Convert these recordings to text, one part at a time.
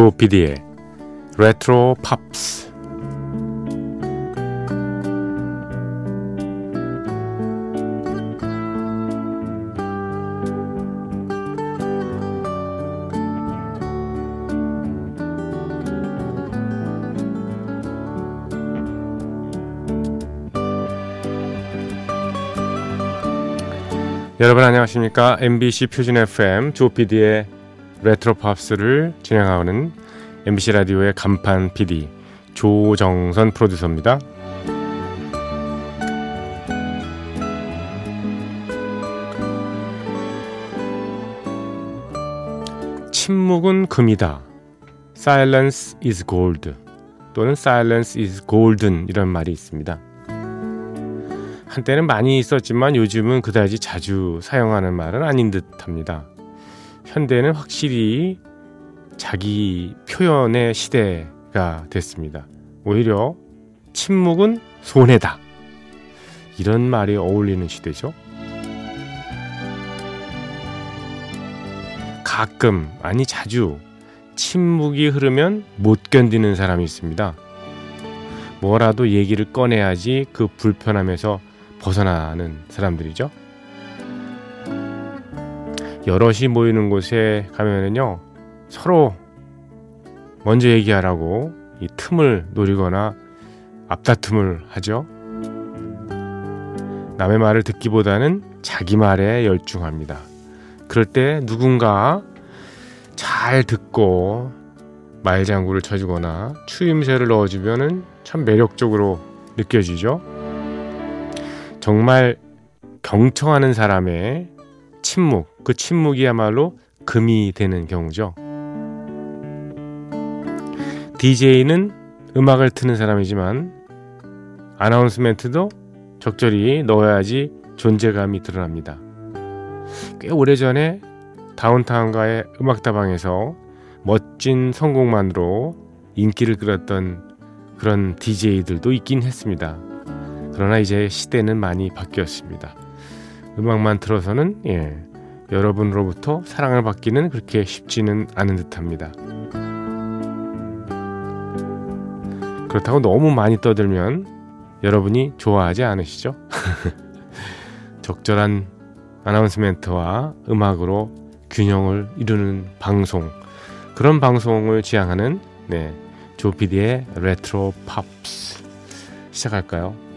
조피디의 레트로 팝스. 여러분 안녕하십니까? MBC 표준 FM 조피디의 레트로 팝스를 진행하는 MBC 라디오의 간판 PD 조정선 프로듀서입니다. 침묵은 금이다. Silence is gold 또는 Silence is golden 이런 말이 있습니다. 한때는 많이 있었지만 요즘은 그다지 자주 사용하는 말은 아닌 듯합니다. 현대는 확실히 자기 표현의 시대가 됐습니다. 오히려 침묵은 손해다. 이런 말이 어울리는 시대죠. 가끔, 아니 자주 침묵이 흐르면 못 견디는 사람이 있습니다. 뭐라도 얘기를 꺼내야지 그 불편함에서 벗어나는 사람들이죠. 여럿이 모이는 곳에 가면은요, 서로 먼저 얘기하라고 이 틈을 노리거나 앞다툼을 하죠. 남의 말을 듣기보다는 자기 말에 열중합니다. 그럴 때 누군가 잘 듣고 말장구를 쳐주거나 추임새를 넣어주면은 참 매력적으로 느껴지죠. 정말 경청하는 사람의 침묵, 그 침묵이야말로 금이 되는 경우죠. DJ는 음악을 트는 사람이지만 아나운스멘트도 적절히 넣어야지 존재감이 드러납니다. 꽤 오래전에 다운타운가의 음악다방에서 멋진 성공만으로 인기를 끌었던 그런 DJ들도 있긴 했습니다. 그러나 이제 시대는 많이 바뀌었습니다. 음악만 틀어서는 예, 여러분으로부터 사랑을 받기는 그렇게 쉽지는 않은 듯합니다. 그렇다고 너무 많이 떠들면 여러분이 좋아하지 않으시죠? 적절한 아나운스멘트와 음악으로 균형을 이루는 방송 그런 방송을 지향하는 네, 조피디의 레트로 팝스 시작할까요?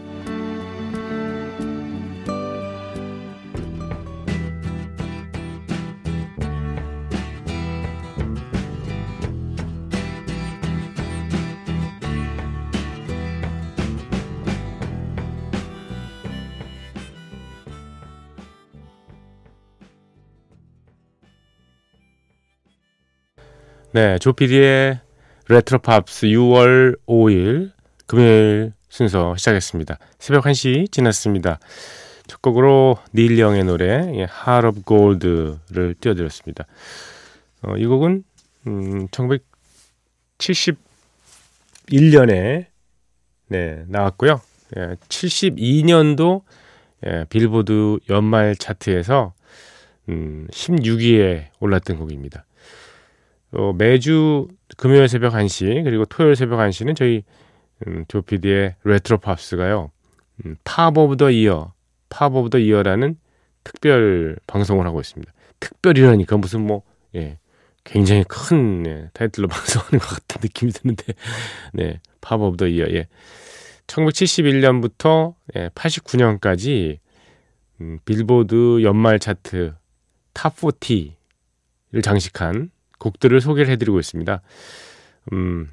네, 조피디의 레트로 팝스 6월 5일 금요일 순서 시작했습니다. 새벽 1시 지났습니다. 첫 곡으로 닐 영의 노래 예, Heart of Gold를 띄워드렸습니다. 어, 이 곡은 음, 1971년에 네, 나왔고요. 예, 72년도 예, 빌보드 연말 차트에서 음, 16위에 올랐던 곡입니다. 어, 매주 금요일 새벽 1시 그리고 토요일 새벽 1시는 저희 음, 조피디의 레트로 팝스가요. 음, Pop of the Year, Pop of the Year라는 특별 방송을 하고 있습니다. 특별이라니까 무슨 뭐 예, 굉장히 큰 예, 타이틀로 방송하는 것 같은 느낌이 드는데 네, Pop of the Year 예. 1971년부터 예, 89년까지 음, 빌보드 연말 차트 Top 40를 장식한 곡들을 소개를 해드리고 있습니다. 음,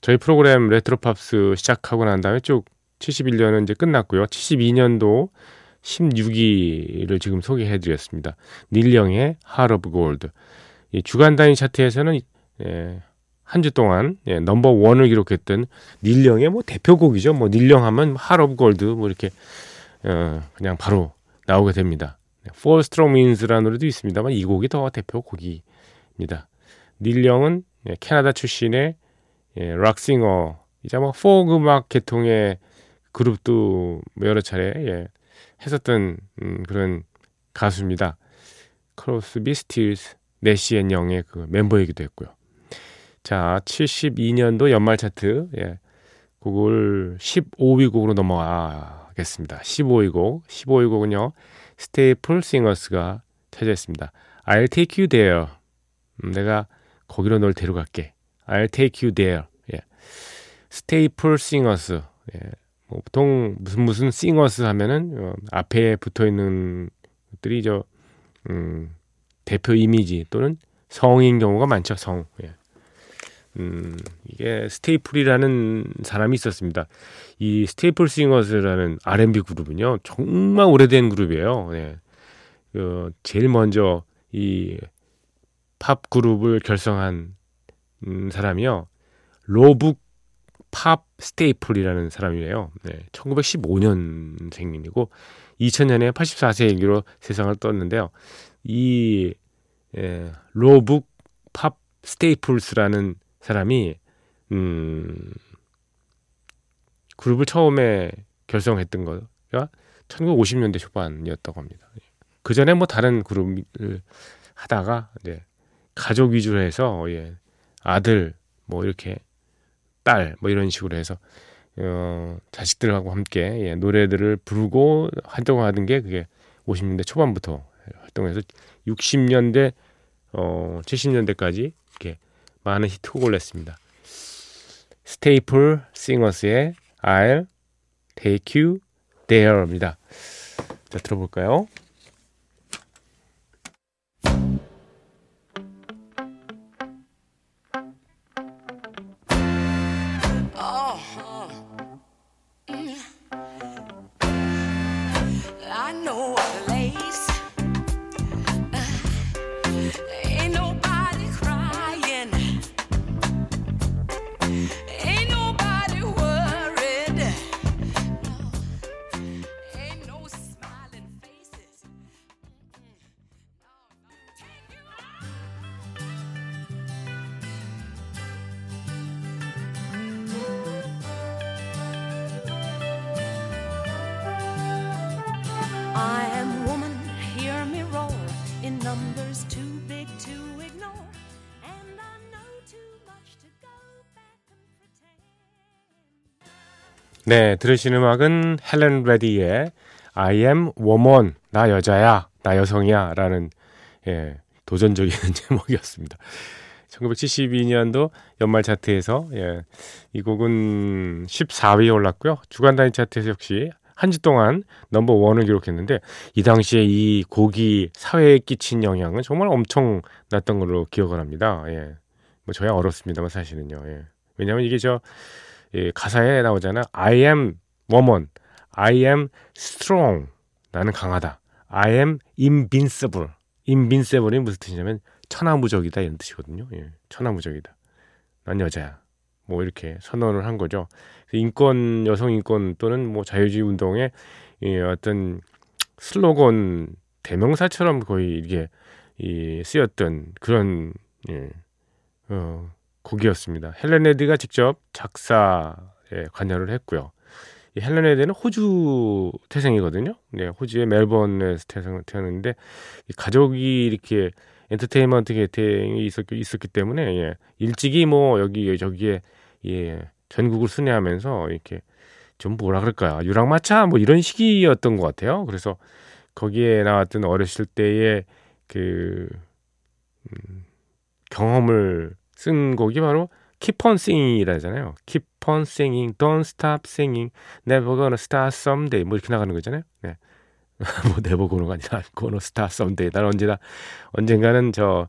저희 프로그램 레트로팝스 시작하고 난 다음에 쭉 71년은 이제 끝났고요. 72년도 16위를 지금 소개해드렸습니다. 닐 영의 Heart of Gold. 이 주간 단위 차트에서는 예, 한주 동안 예, 넘버 원을 기록했던 닐 영의 뭐 대표곡이죠. 뭐 닐 영 하면 Heart of Gold 뭐 이렇게 어, 그냥 바로 나오게 됩니다. Four Strong Winds라는 노래도 있습니다만 이 곡이 더 대표곡 입니다. 닐 영은 예, 캐나다 출신의 예, rock singer 이제 뭐 포크 음악 계통의 그룹도 뭐 여러 차례 예, 했었던 음, 그런 가수입니다. 크로스비 스틸스 내시 앤 영의 그 멤버이기도 했고요. 자, 72년도 연말 차트. 예. 곡을 15위 곡으로 넘어가겠습니다. 15위 곡. 15위 곡은요. 스테이플 싱어스가 차지했습니다. I'll take you there. 음, 내가 거기로 널 데려갈게. I'll take you there. 예. 스테이플 싱어스. 예. 뭐 보통 무슨 무슨 싱어스 하면은 어, 앞에 붙어 있는 것들이 저 음, 대표 이미지 또는 성인 경우가 많죠. 성. 예. 음, 이게 스테이플이라는 사람이 있었습니다. 이 스테이플 싱어스라는 R&B 그룹은요, 정말 오래된 그룹이에요. 예. 그, 제일 먼저 이 팝 그룹을 결성한 음, 사람이요. 로벅 팝 스테이플이라는 사람이에요. 네, 1915년생이고 2000년에 84세로 세상을 떴는데요. 이 예, 로북 팝 스테이플스라는 사람이 음 그룹을 처음에 결성했던 거가 1950년대 초반이었다고 합니다. 그 전에 뭐 다른 그룹을 하다가 이제 가족 위주로 해서 예, 아들 뭐 이렇게 딸 뭐 이런 식으로 해서 어, 자식들하고 함께 예, 노래들을 부르고 활동하던 게 그게 50년대 초반부터 활동해서 60년대 어, 70년대까지 이렇게 많은 히트곡을 냈습니다. 스테이플 싱어스의 I'll Take You There입니다. 자 들어볼까요? 네, 들으신 음악은 헬렌 레디의 I am woman, 나 여자야, 나 여성이야 라는 예, 도전적인 제목이었습니다. 1972년도 연말 차트에서 예, 이 곡은 14위에 올랐고요. 주간 단위 차트에서 역시 한 주 동안 넘버 원을 기록했는데 이 당시에 이 곡이 사회에 끼친 영향은 정말 엄청 났던 걸로 기억을 합니다. 예. 뭐 저야 어렵습니다만 사실은요. 예. 왜냐하면 이게 저 예, 가사에 나오잖아. I am woman. I am strong. 나는 강하다. I am invincible. invincible이 무슨 뜻이냐면 천하무적이다 이런 뜻이거든요. 예, 천하무적이다. 난 여자야. 뭐 이렇게 선언을 한 거죠. 인권 여성 인권 또는 뭐 자유주의 운동의 이 어떤 슬로건 대명사처럼 거의 이게 이 쓰였던 그런 예, 어, 곡이었습니다. 헬렌 헤드가 직접 작사에 관여를 했고요. 이 헬렌 헤드는 호주 태생이거든요. 네, 호주의 멜번에서 태생, 태어났는데 가족이 이렇게 엔터테인먼트 계통이 있었기, 있었기 때문에 예, 일찍이 뭐 여기 저기에 예, 전국을 순회하면서 이렇게 좀 뭐라 그럴까요? 유랑마차 뭐 이런 시기였던 것 같아요. 그래서 거기에 나왔던 어렸을 때의 그 음, 경험을 쓴 곡이 바로 Keep on Singing이라잖아요. Keep on Singing, Don't Stop Singing, Never Gonna Star Someday 뭐 이렇게 나가는 거잖아요. 네. 뭐 never gonna가 아니라 gonna star someday. 난 언제나 언젠가는 저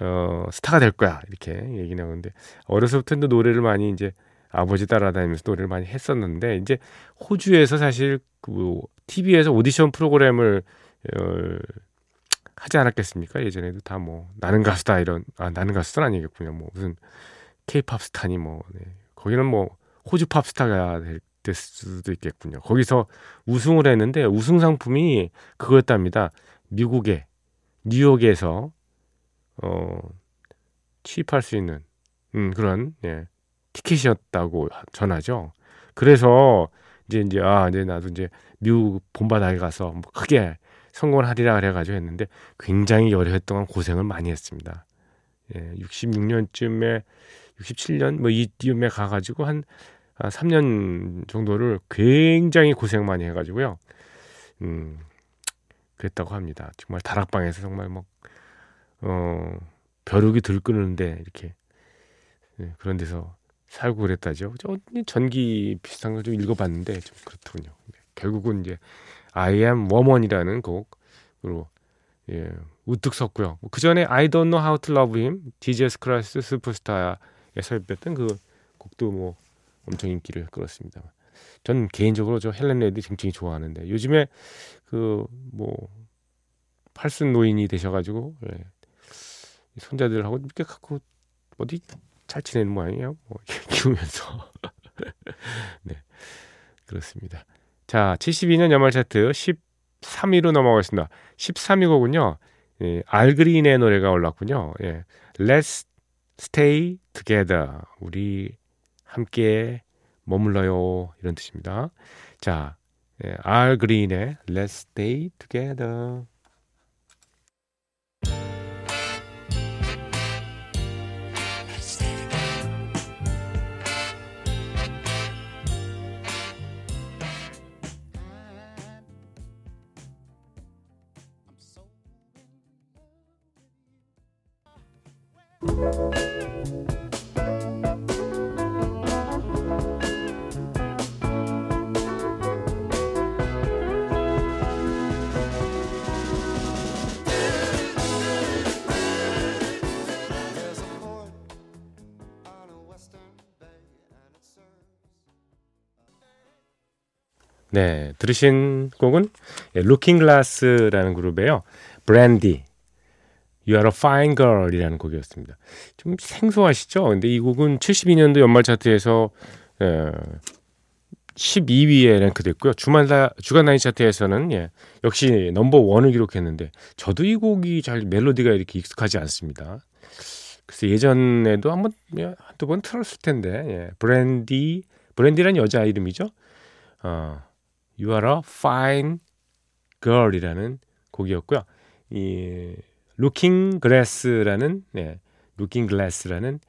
어, 스타가 될 거야. 이렇게 얘기 나오는데 어려서부터 노래를 많이 이제 아버지 따라다니면서 노래를 많이 했었는데 이제 호주에서 사실 그 TV에서 오디션 프로그램을 어, 하지 않았겠습니까? 예전에도 다 뭐 나는 가수다 이런 아 나는 가수는 아니겠군요. 뭐 무슨 케이팝 스타니 뭐 네. 거기는 뭐 호주 팝 스타가 될, 될 수도 있겠군요. 거기서 우승을 했는데 우승 상품이 그거였답니다. 미국의 뉴욕에서 어 취입할 수 있는 음, 그런 예, 티켓이었다고 전하죠. 그래서 이제 이제 아 이제 나도 이제 미국 본바다에 가서 뭐 크게 성공을 하리라 그래가지고 했는데 굉장히 여러 해 동안 고생을 많이 했습니다. 예, 66년쯤에 67년 뭐 이쯤에 가가지고 한, 한 3년 정도를 굉장히 고생 많이 해가지고요. 음, 그랬다고 합니다. 정말 다락방에서 정말 뭐, 어, 벼룩이 들끓는데 이렇게 네, 그런 데서 살고 그랬다죠. 저 전기 비슷한 걸 좀 읽어봤는데 좀 그렇더군요. 네, 결국은 이제 I am woman이라는 곡으로 예, 우뚝 섰고요. 그 전에 I don't know how to love him, Jesus Christ Superstar에 삽입했던 그 곡도 뭐 엄청 인기를 끌었습니다. 전 개인적으로 저 헬렌 레디 굉장히 좋아하는데 요즘에 그 뭐 팔순 노인이 되셔가지고 예, 손자들하고 이렇게 갖고 어디 잘 지내는 모양이에요. 뭐 키우면서 네 그렇습니다. 자 72년 연말 차트 13위로 넘어가겠습니다. 13위 곡은요. 예, 알그린의 노래가 올랐군요. 예, Let's Stay Together. 우리 함께 머물러요. 이런 뜻입니다. 자, 예, 알그린의 Let's Stay Together. 네, 들으신 곡은 루킹 글라스라는 그룹이에요. 브랜디 You are a fine girl이라는 곡이었습니다. 좀 생소하시죠? 근데 이 곡은 72년도 연말 차트에서 에, 12위에 랭크됐고요. 주말 주간 나이 차트에서는 예, 역시 넘버 원을 기록했는데 저도 이 곡이 잘 멜로디가 이렇게 익숙하지 않습니다. 그래서 예전에도 한번 예, 한두 번 틀었을 텐데 예, 브랜디 브랜디란 여자 이름이죠. 어, You are a fine girl이라는 곡이었고요. 이 루킹 그래스라는 네, 루킹 글래스라는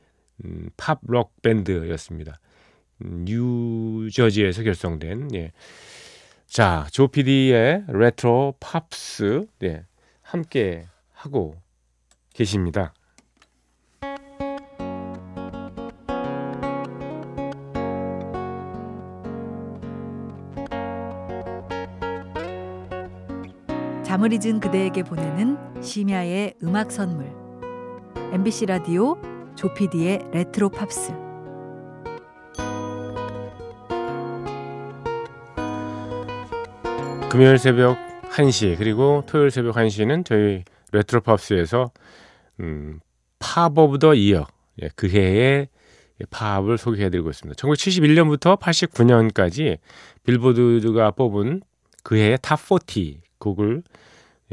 음, 팝록 밴드였습니다. 음, 뉴저지에서 결성된 예. 자, 조피디의 레트로 팝스 예, 함께 하고 계십니다. 잠을 잊은 그대에게 보내는 심야의 음악 선물 MBC 라디오 조피디의 레트로 팝스 금요일 새벽 1시 그리고 토요일 새벽 1시는 저희 레트로 팝스에서 음, Pop of the Year 예, 그 해의 팝을 소개해드리고 있습니다. 1971년부터 89년까지 빌보드가 뽑은 그 해의 Top 40 곡을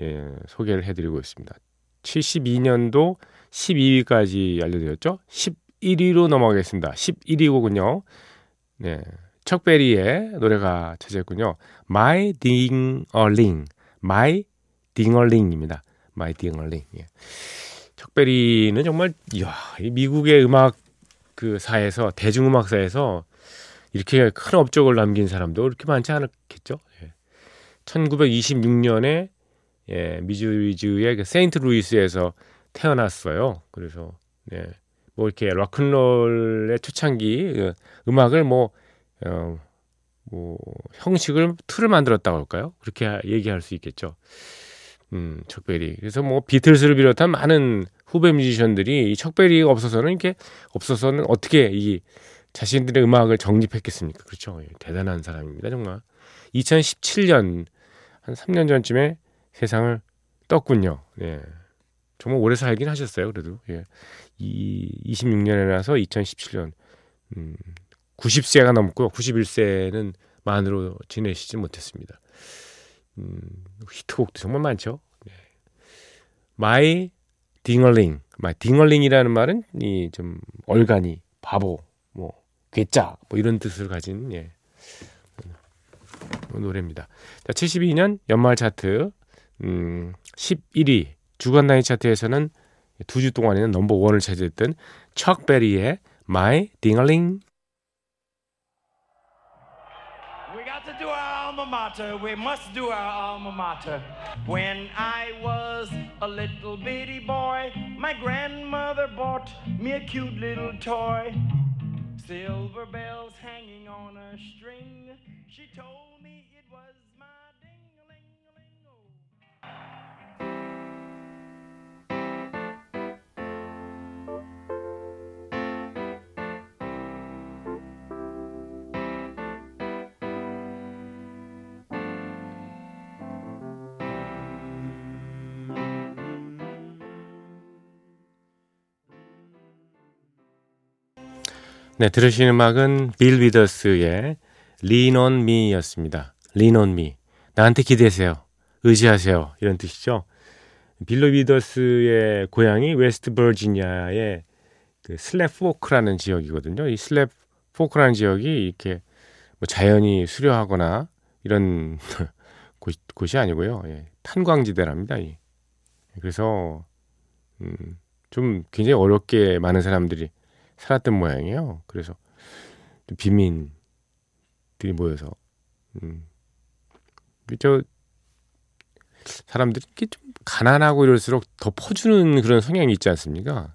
예, 소개를 해드리고 있습니다. 72년도 12위까지 알려드렸죠. 11위로 넘어가겠습니다. 11위 곡은요. 네, 척베리의 노래가 차지했군요. My Ding-a-ling, My Ding-a-ling입니다. My Ding-a-ling. 예. 척베리는 정말 이야, 이 미국의 음악 그 사에서 대중음악사에서 이렇게 큰 업적을 남긴 사람도 그렇게 많지 않았겠죠. 예. 1926년에 예, 미주리주의 그 세인트 루이스에서 태어났어요. 그래서 네, 뭐 이렇게 락큰롤의 초창기 그 음악을 뭐, 어, 뭐 형식을 틀을 만들었다고 할까요? 그렇게 얘기할 수 있겠죠. 음, 척베리. 그래서 뭐 비틀스를 비롯한 많은 후배 뮤지션들이 이 척베리가 없어서는 이렇게 없어서는 어떻게 이 자신들의 음악을 정립했겠습니까? 그렇죠. 예, 대단한 사람입니다, 정말. 2017년 한 3년 전쯤에 세상을 떴군요. 예. 정말 오래 살긴 하셨어요. 그래도 예. 이 26년에 나서 2017년 음, 90세가 넘고 91세는 만으로 지내시지 못했습니다. 음, 히트곡도 정말 많죠. 예. My Ding-a-ling, My Ding-a-ling이라는 말은 이 좀 얼간이 바보, 뭐 괴짜 뭐 이런 뜻을 가진 예. 노래입니다. 자, 72년 연말 차트 음, 11위 주간 단위 차트에서는 두 주 동안에는 넘버 원을 차지했던 척 베리의 My alma mater. We must do our alma mater. When I was a little bitty boy, my grandmother bought me a cute little toy. Silver bells hanging on a string. She told me it was my 네, 들으신 음악은 빌 위더스의 Lean on Me였습니다. Lean on Me. 나한테 기대세요. 의지하세요. 이런 뜻이죠. 빌 위더스의 고향이 웨스트 버지니아의 그 슬랩 포크라는 지역이거든요. 이 슬랩 포크라는 지역이 이렇게 뭐 자연이 수려하거나 이런 곳, 곳이 아니고요. 예, 탄광지대랍니다. 예. 그래서 음, 좀 굉장히 어렵게 많은 사람들이 살았던 모양이에요. 그래서 빈민들이 모여서 음, 저 사람들이 이렇게 좀 가난하고 이럴수록 더 퍼주는 그런 성향이 있지 않습니까?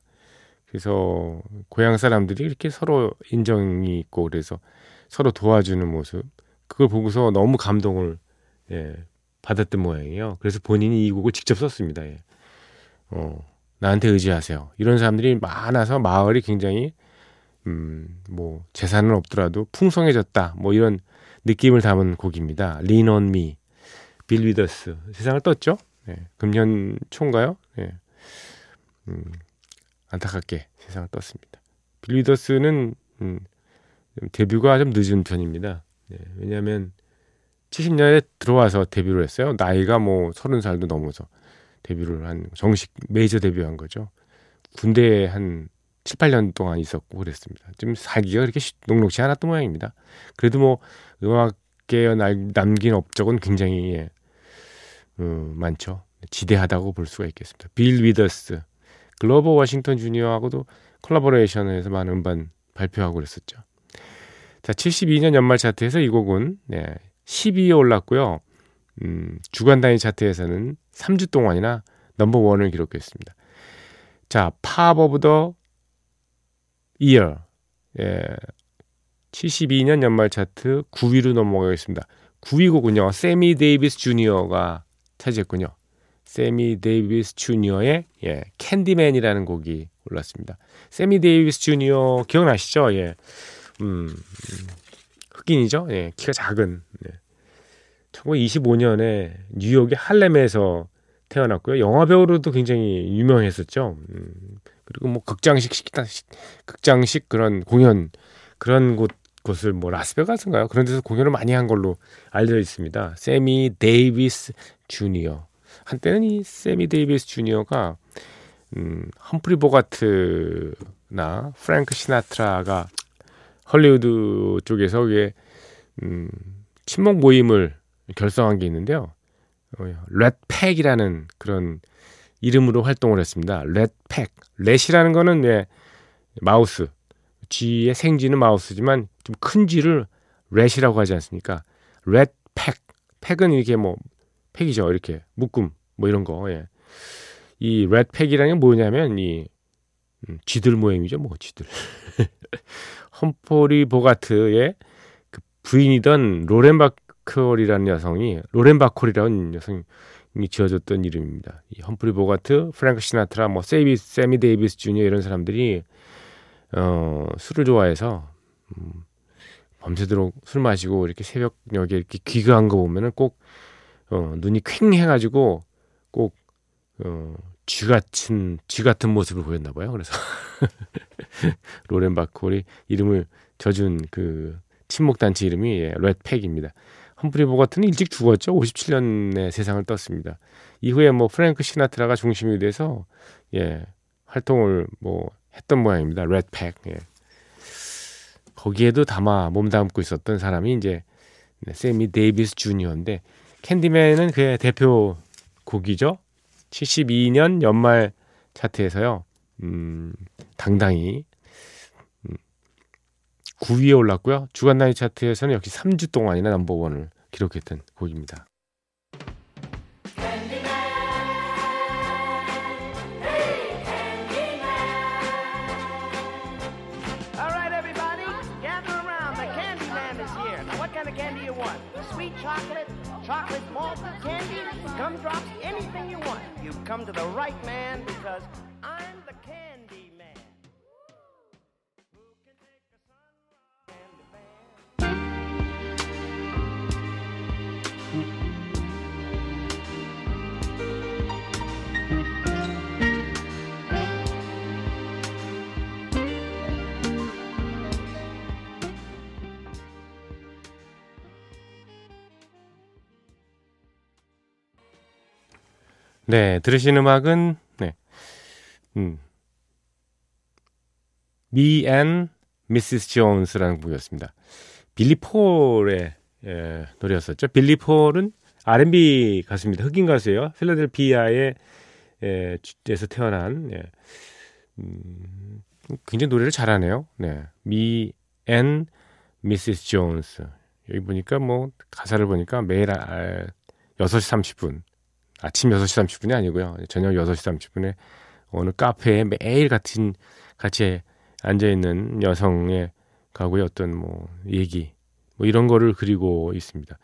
그래서 고향 사람들이 이렇게 서로 인정이 있고 그래서 서로 도와주는 모습 그걸 보고서 너무 감동을 예, 받았던 모양이에요. 그래서 본인이 이 곡을 직접 썼습니다. 예. 어, 나한테 의지하세요. 이런 사람들이 많아서 마을이 굉장히 음, 뭐 재산은 없더라도 풍성해졌다. 뭐 이런 느낌을 담은 곡입니다. Lean on Me, 빌 위더스 세상을 떴죠. 예, 금년 초인가요? 예. 음, 안타깝게 세상을 떴습니다. 빌 위더스는 음, 데뷔가 좀 늦은 편입니다. 예, 왜냐하면 70년에 들어와서 데뷔를 했어요. 나이가 뭐 30살도 넘어서 데뷔를 한 정식 메이저 데뷔한 거죠. 군대에 한 7, 8년 동안 있었고 그랬습니다. 좀 살기가 그렇게 녹록지 않았던 모양입니다. 그래도 뭐 음악계에 남긴 업적은 굉장히 예, 어, 많죠. 지대하다고 볼 수가 있겠습니다. 빌 위더스, 그로버 워싱턴 주니어하고도 콜라보레이션을 해서 많은 음반 발표하고 그랬었죠. 자, 72년 연말 차트에서 이 곡은 네, 12위에 올랐고요. 음, 주간 단위 차트에서는 3주 동안이나 넘버 원을 기록했습니다. 자, Pop of the Year 예, 72년 연말 차트 9위로 넘어가겠습니다. 9위 곡은요. 세미 데이비스 주니어가 차지했군요. 세미 데이비스 주니어의 예, Candy Man이라는 곡이 올랐습니다. 세미 데이비스 주니어 기억나시죠? 예. 음, 흑인이죠? 예, 키가 작은. 예. 1925년에 뉴욕의 할렘에서 태어났고요. 영화 배우로도 굉장히 유명했었죠. 음, 그리고 뭐 극장식 식당, 극장식 그런 공연 그런 곳 곳을 뭐 라스베가스인가요? 그런 데서 공연을 많이 한 걸로 알려져 있습니다. 세미 데이비스 주니어. 한때는 이 세미 데이비스 주니어가 음, 험프리 보가트나 프랭크 시나트라가 헐리우드 쪽에서 이게 음, 친목 모임을 결성한 게 있는데요. 어, Rat Pack이라는 그런 이름으로 활동을 했습니다. Rat Pack. Rat이라는 거는 네, mouse. 쥐의 생쥐는 mouse지만 좀 큰 쥐를 rat이라고 하지 않습니까? Rat Pack. Pack은 이렇게 뭐 Pack이죠. 이렇게 묶음 뭐 이런 거. 예. 이 Rat Pack이라는 게 뭐냐면 이 음, 쥐들 모임이죠. 뭐 쥐들. 험프리 보가트의 그 부인이던 로렌 바컬이라는 여성이 로렌 바콜이라는 여성이 지어졌던 이름입니다. 이 험프리 보가트, 프랭크 시나트라, 뭐 세이비, 세미 데이비스 주니어 이런 사람들이 어, 술을 좋아해서 음, 밤새도록 술 마시고 이렇게 새벽녘에 이렇게 귀가한 거 보면은 꼭 어, 눈이 퀭해가지고 꼭 어, 쥐 같은 쥐 같은 모습을 보였나 봐요. 그래서 로렌 바콜이 이름을 져준 그 친목 단체 이름이 예, 레드팩입니다. 험프리 보가트는 일찍 죽었죠. 57년에 세상을 떴습니다. 이후에 뭐 프랭크 시나트라가 중심이 돼서 예 활동을 뭐 했던 모양입니다. Rat Pack. 예. 거기에도 담아 몸담고 있었던 사람이 이제 네, 세미 데이비스 주니어인데 Candy Man은 그의 대표 곡이죠. 72년 연말 차트에서요. 음, 당당히 음, 9위에 올랐고요. 주간 단위 차트에서는 역시 3주 동안이나 넘버원을 기록했던 곡입니다. 네, 들으신 음악은 네. 음. Me and Mrs. Jones라는 곡이었습니다. 빌리 폴의 예, 노래였었죠. 빌리 폴은 R&B 가수입니다. 흑인 가수예요. 필라델피아의 예, 에서 태어난 예. 음, 굉장히 노래를 잘하네요. 네. Me and Mrs. Jones. 여기 보니까 뭐 가사를 보니까 매일 아, 6시 30분 아침 6시 30분이 아니고요. 저녁 6시 30분에 어느 카페에 매일 같은 같이 앉아 있는 여성의 가구의 어떤 뭐 얘기 뭐 이런 거를 그리고 있습니다.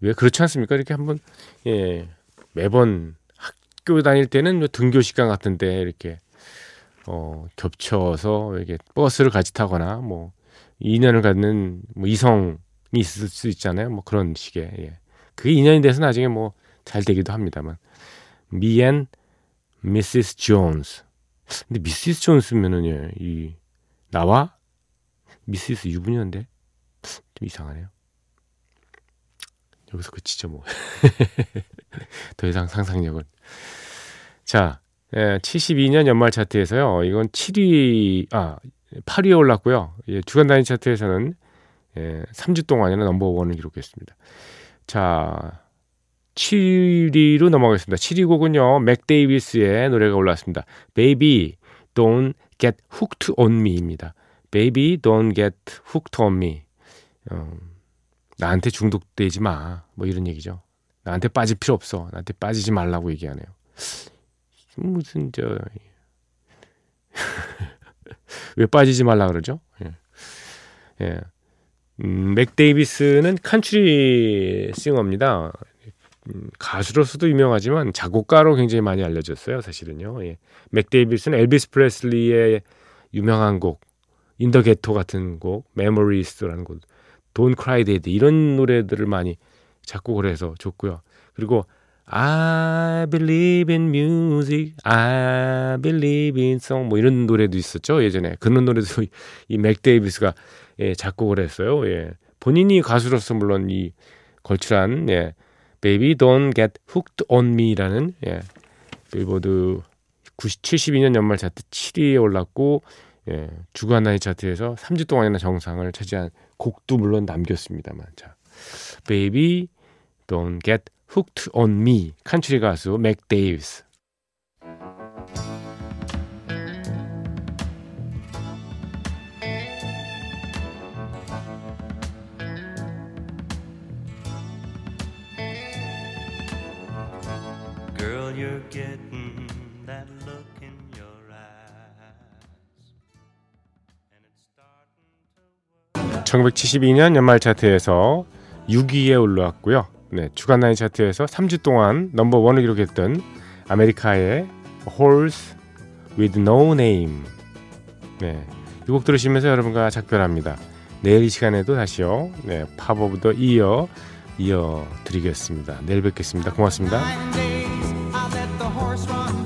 왜 그렇지 않습니까? 이렇게 한번 예 매번 학교 다닐 때는 뭐 등교 시간 같은데 이렇게 어 겹쳐서 이렇게 버스를 같이 타거나 뭐 인연을 갖는 뭐 이성이 있을 수 있잖아요. 뭐 그런 식의 예. 그게 인연이 돼서 나중에 뭐 잘 되기도 합니다만 Me and Mrs. Jones. 근데 미시스 존스면은 예, 이 나와 미시스 유부녀인데 좀 이상하네요. 여기서 그치죠 뭐. 더 이상 상상력은. 자, 예, 72년 연말 차트에서요. 이건 7위 아 8위에 올랐고요. 예, 주간 단위 차트에서는 예, 3주 동안이나 넘버 원을 기록했습니다. 자, 7위로 넘어가겠습니다. 7위 곡은요. 맥 데이비스의 노래가 올랐습니다. Baby Don't Get Hooked on Me입니다. Baby Don't Get Hooked on Me. 어, 나한테 중독되지 마. 뭐 이런 얘기죠. 나한테 빠질 필요 없어. 나한테 빠지지 말라고 얘기하네요. 무슨 저 왜 빠지지 말라 그러죠? 예. 예. 음, 맥 데이비스는 country singer입니다. 음, 가수로서도 유명하지만 작곡가로 굉장히 많이 알려졌어요. 사실은요. 예. 맥 데이비스는 엘비스 프레슬리의 유명한 곡, In the Ghetto 같은 곡, Memories라는 곡, Don't Cry Daddy 이런 노래들을 많이 작곡을 해서 좋고요. 그리고 I believe in music, I believe in song 뭐 이런 노래도 있었죠 예전에 그런 노래도 이 맥 데이비스가 예, 작곡을 했어요. 예. 본인이 가수로서 물론 이 걸출한 예, Baby Don't Get Hooked on Me라는 예, 빌보드 90, 72년 연말 차트 7위에 올랐고 예, 주간 나이 차트에서 3주 동안이나 정상을 차지한 곡도 물론 남겼습니다만 자 Baby Don't Get Hooked on Me. 칸츄리 가수 맥 데이비스 Girl, you're getting that look in your eyes. And it's starting to 1972년 연말 차트에서 6위에 올라왔고요. 네, 주간 나이 차트에서 3주 동안 넘버 원을 기록했던 아메리카의 Horse with No Name. 네, 이 곡 들으시면서 여러분과 작별합니다. 내일 이 시간에도 다시요. 네, 팝 오브 더 이어 이어 드리겠습니다. 내일 뵙겠습니다. 고맙습니다. horse run.